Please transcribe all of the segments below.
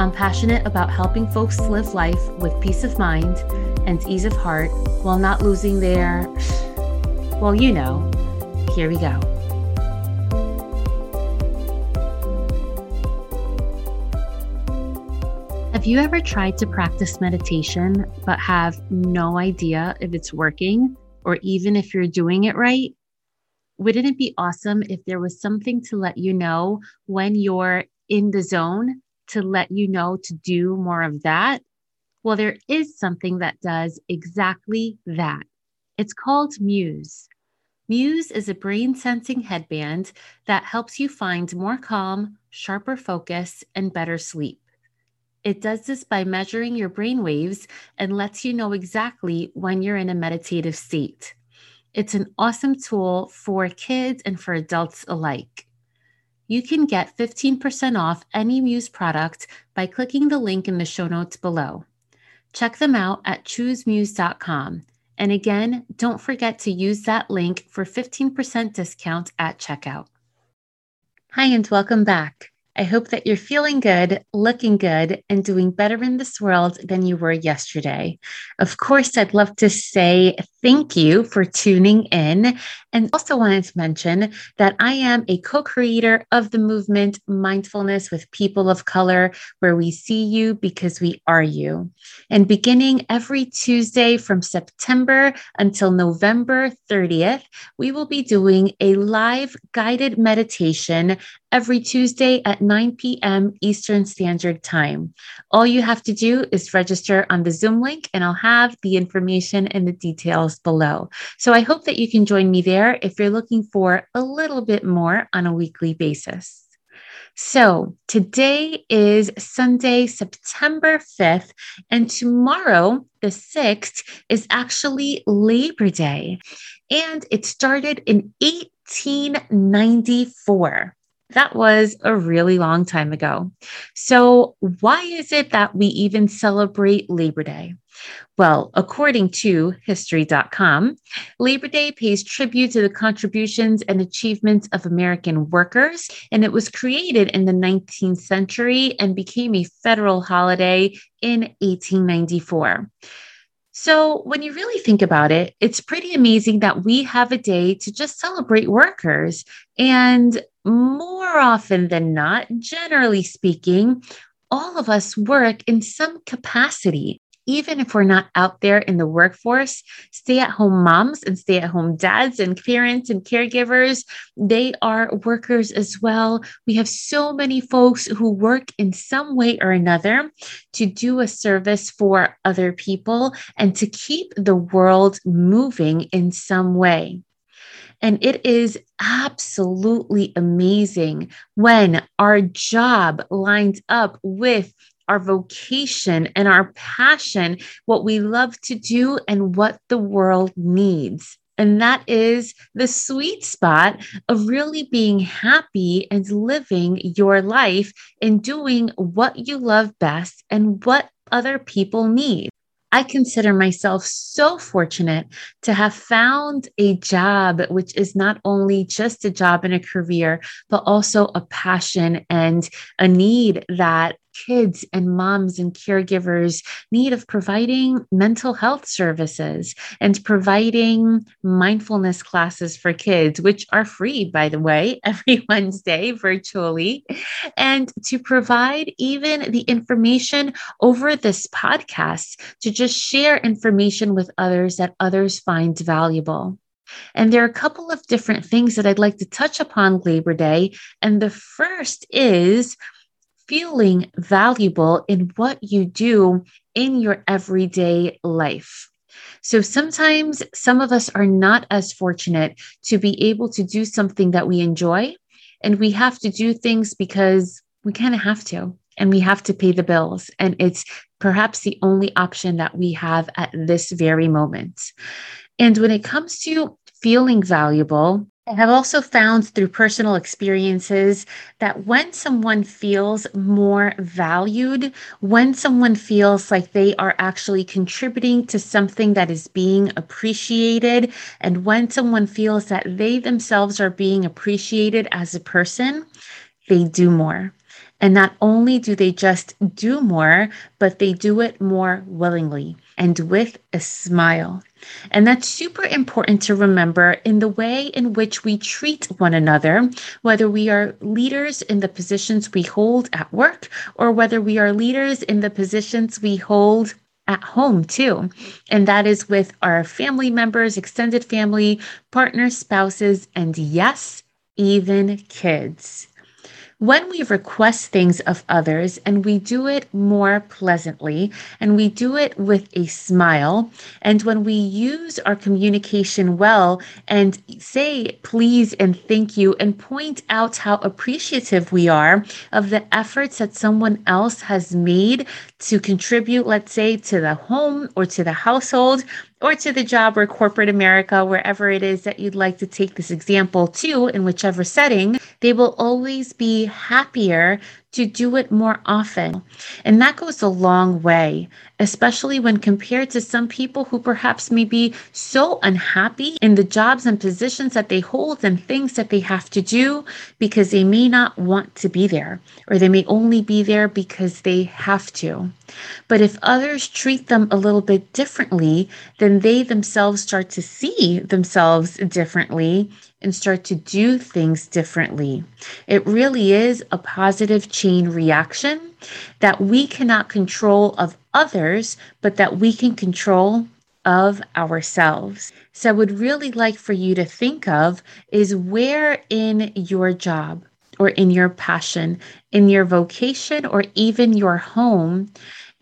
I'm passionate about helping folks live life with peace of mind and ease of heart while not losing their, well, you know. Here we go. Have you ever tried to practice meditation but have no idea if it's working or even if you're doing it right? Wouldn't it be awesome if there was something to let you know when you're in the zone to let you know to do more of that? Well, there is something that does exactly that. It's called Muse. Muse is a brain sensing headband that helps you find more calm, sharper focus, and better sleep. It does this by measuring your brain waves and lets you know exactly when you're in a meditative state. It's an awesome tool for kids and for adults alike. You can get 15% off any Muse product by clicking the link in the show notes below. Check them out at choosemuse.com. And again, don't forget to use that link for 15% discount at checkout. Hi, and welcome back. I hope that you're feeling good, looking good, and doing better in this world than you were yesterday. Of course, I'd love to say thank you for tuning in. And also wanted to mention that I am a co creator of the movement Mindfulness with People of Color, where we see you because we are you. And beginning every Tuesday from September until November 30th, we will be doing a live guided meditation every Tuesday at 9 p.m. Eastern Standard Time. All you have to do is register on the Zoom link, and I'll have the information and the details below. So I hope that you can join me there if you're looking for a little bit more on a weekly basis. So today is Sunday, September 5th, and tomorrow, the 6th, is actually Labor Day. And it started in 1894. That was a really long time ago. So, why is it that we even celebrate Labor Day? Well, according to History.com, Labor Day pays tribute to the contributions and achievements of American workers, and it was created in the 19th century and became a federal holiday in 1894. So, when you really think about it, it's pretty amazing that we have a day to just celebrate workers. And more often than not, generally speaking, all of us work in some capacity even if we're not out there in the workforce, stay at home moms and stay at home dads and parents and caregivers, they are workers as well. We have so many folks who work in some way or another to do a service for other people and to keep the world moving in some way. And it is absolutely amazing when our job lines up with our vocation and our passion, what we love to do and what the world needs. And that is the sweet spot of really being happy and living your life and doing what you love best and what other people need. I consider myself so fortunate to have found a job, which is not only just a job and a career, but also a passion and a need that kids and moms and caregivers need of providing mental health services and providing mindfulness classes for kids, which are free, by the way, every Wednesday virtually, and to provide even the information over this podcast to just share information with others that others find valuable. And there are a couple of different things that I'd like to touch upon Labor Day. And the first is feeling valuable in what you do in your everyday life. So sometimes some of us are not as fortunate to be able to do something that we enjoy, and we have to do things because we kind of have to. and we have to pay the bills. And it's perhaps the only option that we have at this very moment. And when it comes to feeling valuable, I have also found through personal experiences that when someone feels more valued, when someone feels like they are actually contributing to something that is being appreciated, and when someone feels that they themselves are being appreciated as a person, they do more. And not only do they just do more, but they do it more willingly and with a smile. And that's super important to remember in the way in which we treat one another, whether we are leaders in the positions we hold at work or whether we are leaders in the positions we hold at home too. And that is with our family members, extended family, partners, spouses, and yes, even kids. When we request things of others and we do it more pleasantly and we do it with a smile, and when we use our communication well and say please and thank you and point out how appreciative we are of the efforts that someone else has made to contribute, let's say, to the home or to the household, or to the job or corporate America, wherever it is that you'd like to take this example to, in whichever setting, they will always be happier to do it more often. And that goes a long way, especially when compared to some people who perhaps may be so unhappy in the jobs and positions that they hold and things that they have to do because they may not want to be there, or they may only be there because they have to. But if others treat them a little bit differently, then they themselves start to see themselves differently and start to do things differently. It really is a positive chain reaction that we cannot control of others, but that we can control of ourselves. So, I would really like for you to think of is where in your job or in your passion, in your vocation, or even your home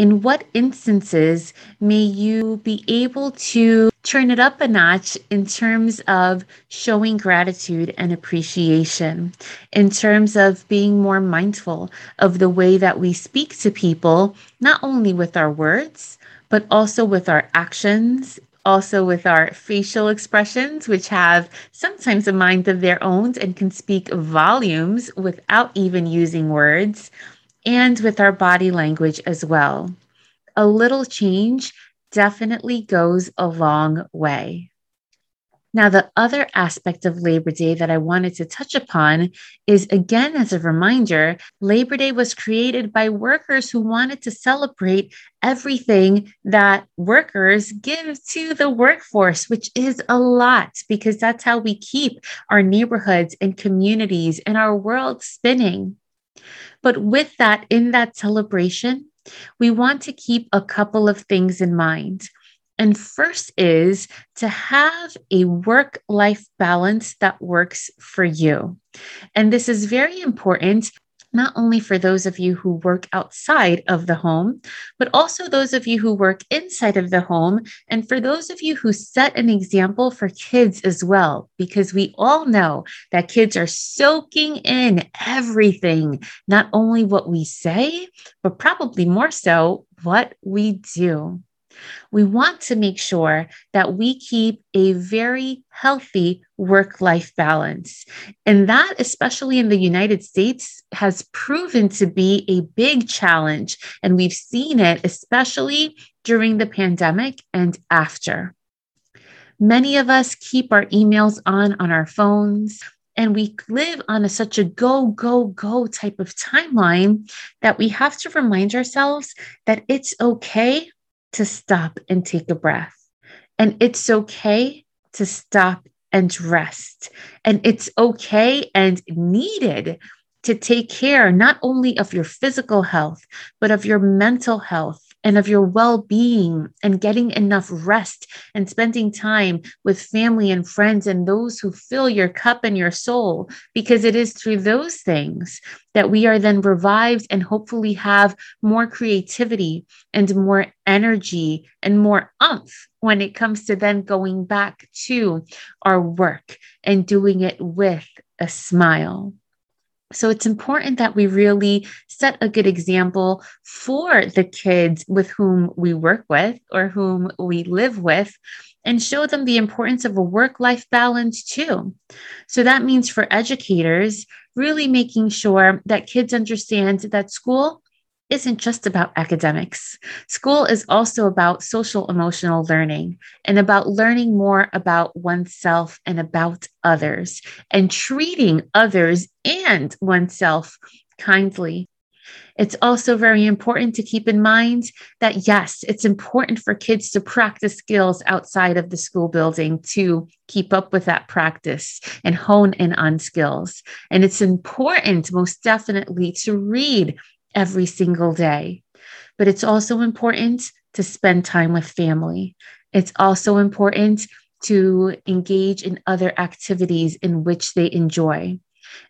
in what instances may you be able to turn it up a notch in terms of showing gratitude and appreciation, in terms of being more mindful of the way that we speak to people, not only with our words, but also with our actions also with our facial expressions, which have sometimes a mind of their own and can speak volumes without even using words and with our body language as well. A little change definitely goes a long way. Now, the other aspect of Labor Day that I wanted to touch upon is again, as a reminder, Labor Day was created by workers who wanted to celebrate everything that workers give to the workforce, which is a lot because that's how we keep our neighborhoods and communities and our world spinning. But with that, in that celebration, we want to keep a couple of things in mind. And first is to have a work life balance that works for you. And this is very important not only for those of you who work outside of the home, but also those of you who work inside of the home, and for those of you who set an example for kids as well, because we all know that kids are soaking in everything, not only what we say, but probably more so what we do. We want to make sure that we keep a very healthy work life balance. And that, especially in the United States, has proven to be a big challenge. And we've seen it, especially during the pandemic and after. Many of us keep our emails on on our phones and we live on a, such a go go go type of timeline that we have to remind ourselves that it's okay to stop and take a breath. And it's okay to stop and rest. And it's okay and needed to take care not only of your physical health, but of your mental health and of your well being and getting enough rest and spending time with family and friends and those who fill your cup and your soul, because it is through those things that we are then revived and hopefully have more creativity and more energy and more umph when it comes to then going back to our work and doing it with a smile. So it's important that we really set a good example for the kids with whom we work with or whom we live with and show them the importance of a work life balance too. So that means for educators, really making sure that kids understand that school isn't just about academics. School is also about social emotional learning and about learning more about oneself and about others and treating others and oneself kindly. It's also very important to keep in mind that, yes, it's important for kids to practice skills outside of the school building to keep up with that practice and hone in on skills. And it's important, most definitely, to read every single day. But it's also important to spend time with family. It's also important to engage in other activities in which they enjoy.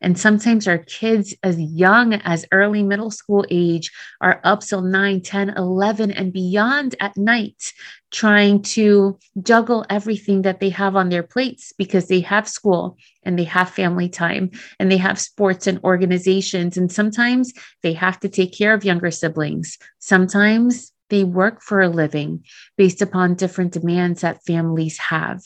And sometimes our kids, as young as early middle school age, are up till 9, 10, 11, and beyond at night, trying to juggle everything that they have on their plates because they have school and they have family time and they have sports and organizations. And sometimes they have to take care of younger siblings. Sometimes they work for a living based upon different demands that families have.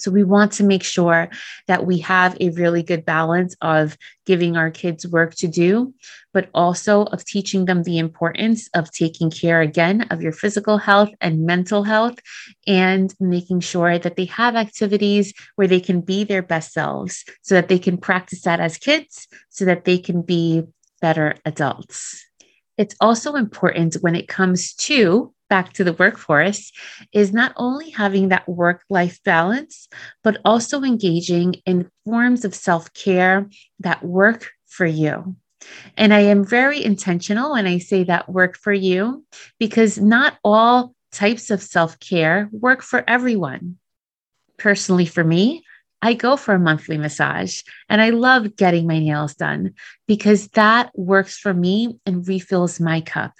So we want to make sure that we have a really good balance of giving our kids work to do, but also of teaching them the importance of taking care again of your physical health and mental health and making sure that they have activities where they can be their best selves so that they can practice that as kids so that they can be better adults. It's also important when it comes to back to the workforce is not only having that work life balance, but also engaging in forms of self care that work for you. And I am very intentional when I say that work for you because not all types of self care work for everyone. Personally, for me, I go for a monthly massage and I love getting my nails done because that works for me and refills my cup.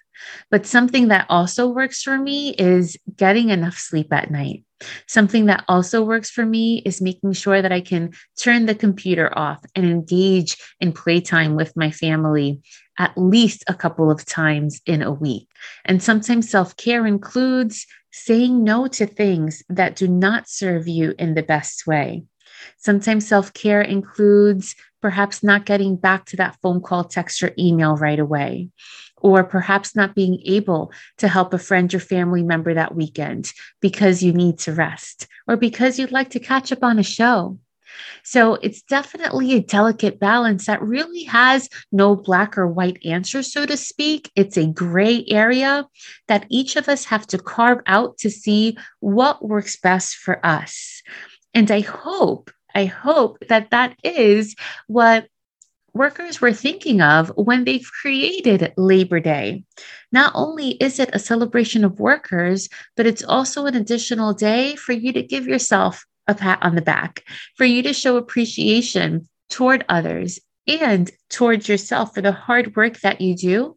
But something that also works for me is getting enough sleep at night. Something that also works for me is making sure that I can turn the computer off and engage in playtime with my family at least a couple of times in a week. And sometimes self care includes saying no to things that do not serve you in the best way. Sometimes self care includes perhaps not getting back to that phone call, text, or email right away or perhaps not being able to help a friend or family member that weekend because you need to rest or because you'd like to catch up on a show. So it's definitely a delicate balance that really has no black or white answer, so to speak. It's a gray area that each of us have to carve out to see what works best for us. And I hope, I hope that that is what workers were thinking of when they created Labor Day. Not only is it a celebration of workers, but it's also an additional day for you to give yourself a pat on the back, for you to show appreciation toward others and towards yourself for the hard work that you do.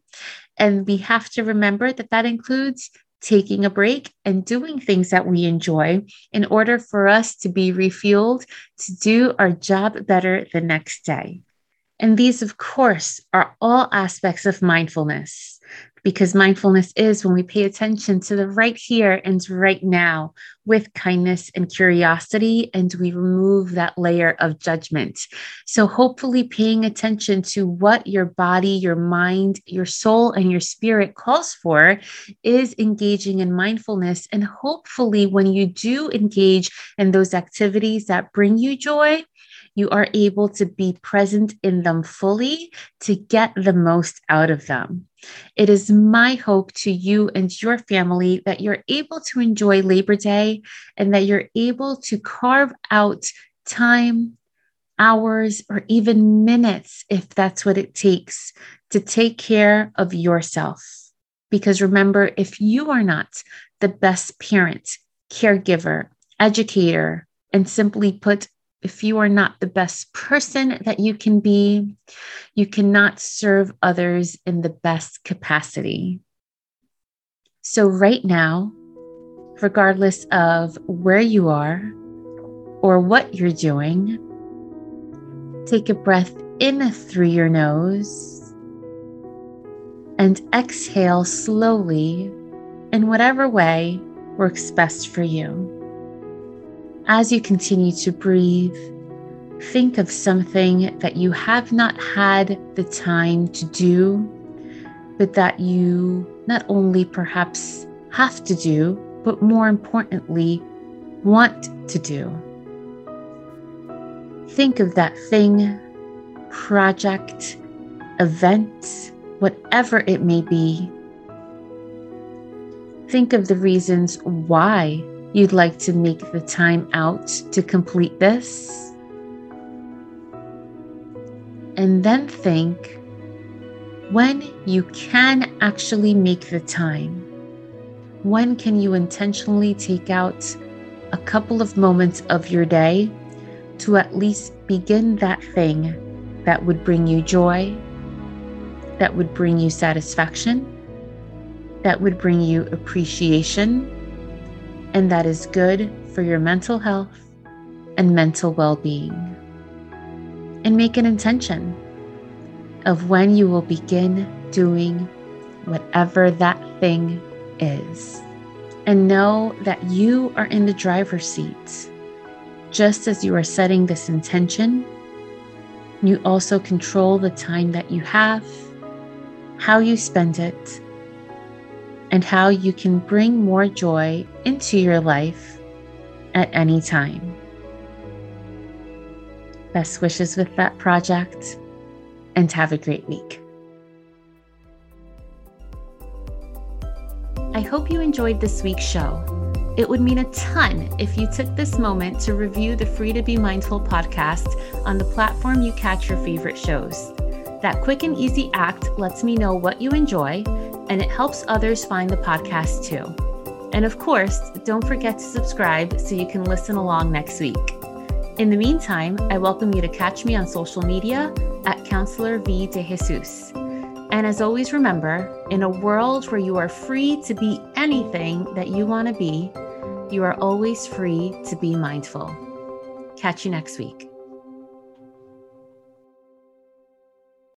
And we have to remember that that includes taking a break and doing things that we enjoy in order for us to be refueled to do our job better the next day. And these, of course, are all aspects of mindfulness because mindfulness is when we pay attention to the right here and right now with kindness and curiosity, and we remove that layer of judgment. So, hopefully, paying attention to what your body, your mind, your soul, and your spirit calls for is engaging in mindfulness. And hopefully, when you do engage in those activities that bring you joy, you are able to be present in them fully to get the most out of them. It is my hope to you and your family that you're able to enjoy Labor Day and that you're able to carve out time, hours, or even minutes, if that's what it takes, to take care of yourself. Because remember, if you are not the best parent, caregiver, educator, and simply put, if you are not the best person that you can be, you cannot serve others in the best capacity. So, right now, regardless of where you are or what you're doing, take a breath in through your nose and exhale slowly in whatever way works best for you. As you continue to breathe, think of something that you have not had the time to do, but that you not only perhaps have to do, but more importantly, want to do. Think of that thing, project, event, whatever it may be. Think of the reasons why you'd like to make the time out to complete this. And then think when you can actually make the time. When can you intentionally take out a couple of moments of your day to at least begin that thing that would bring you joy, that would bring you satisfaction, that would bring you appreciation, and that is good for your mental health and mental well being. And make an intention of when you will begin doing whatever that thing is. And know that you are in the driver's seat. Just as you are setting this intention, you also control the time that you have, how you spend it, and how you can bring more joy into your life at any time. Best wishes with that project, and have a great week. I hope you enjoyed this week's show. It would mean a ton if you took this moment to review the Free to Be Mindful podcast on the platform you catch your favorite shows. That quick and easy act lets me know what you enjoy, and it helps others find the podcast too. And of course, don't forget to subscribe so you can listen along next week. In the meantime, I welcome you to catch me on social media at Counselor V de Jesus. And as always, remember in a world where you are free to be anything that you want to be, you are always free to be mindful. Catch you next week.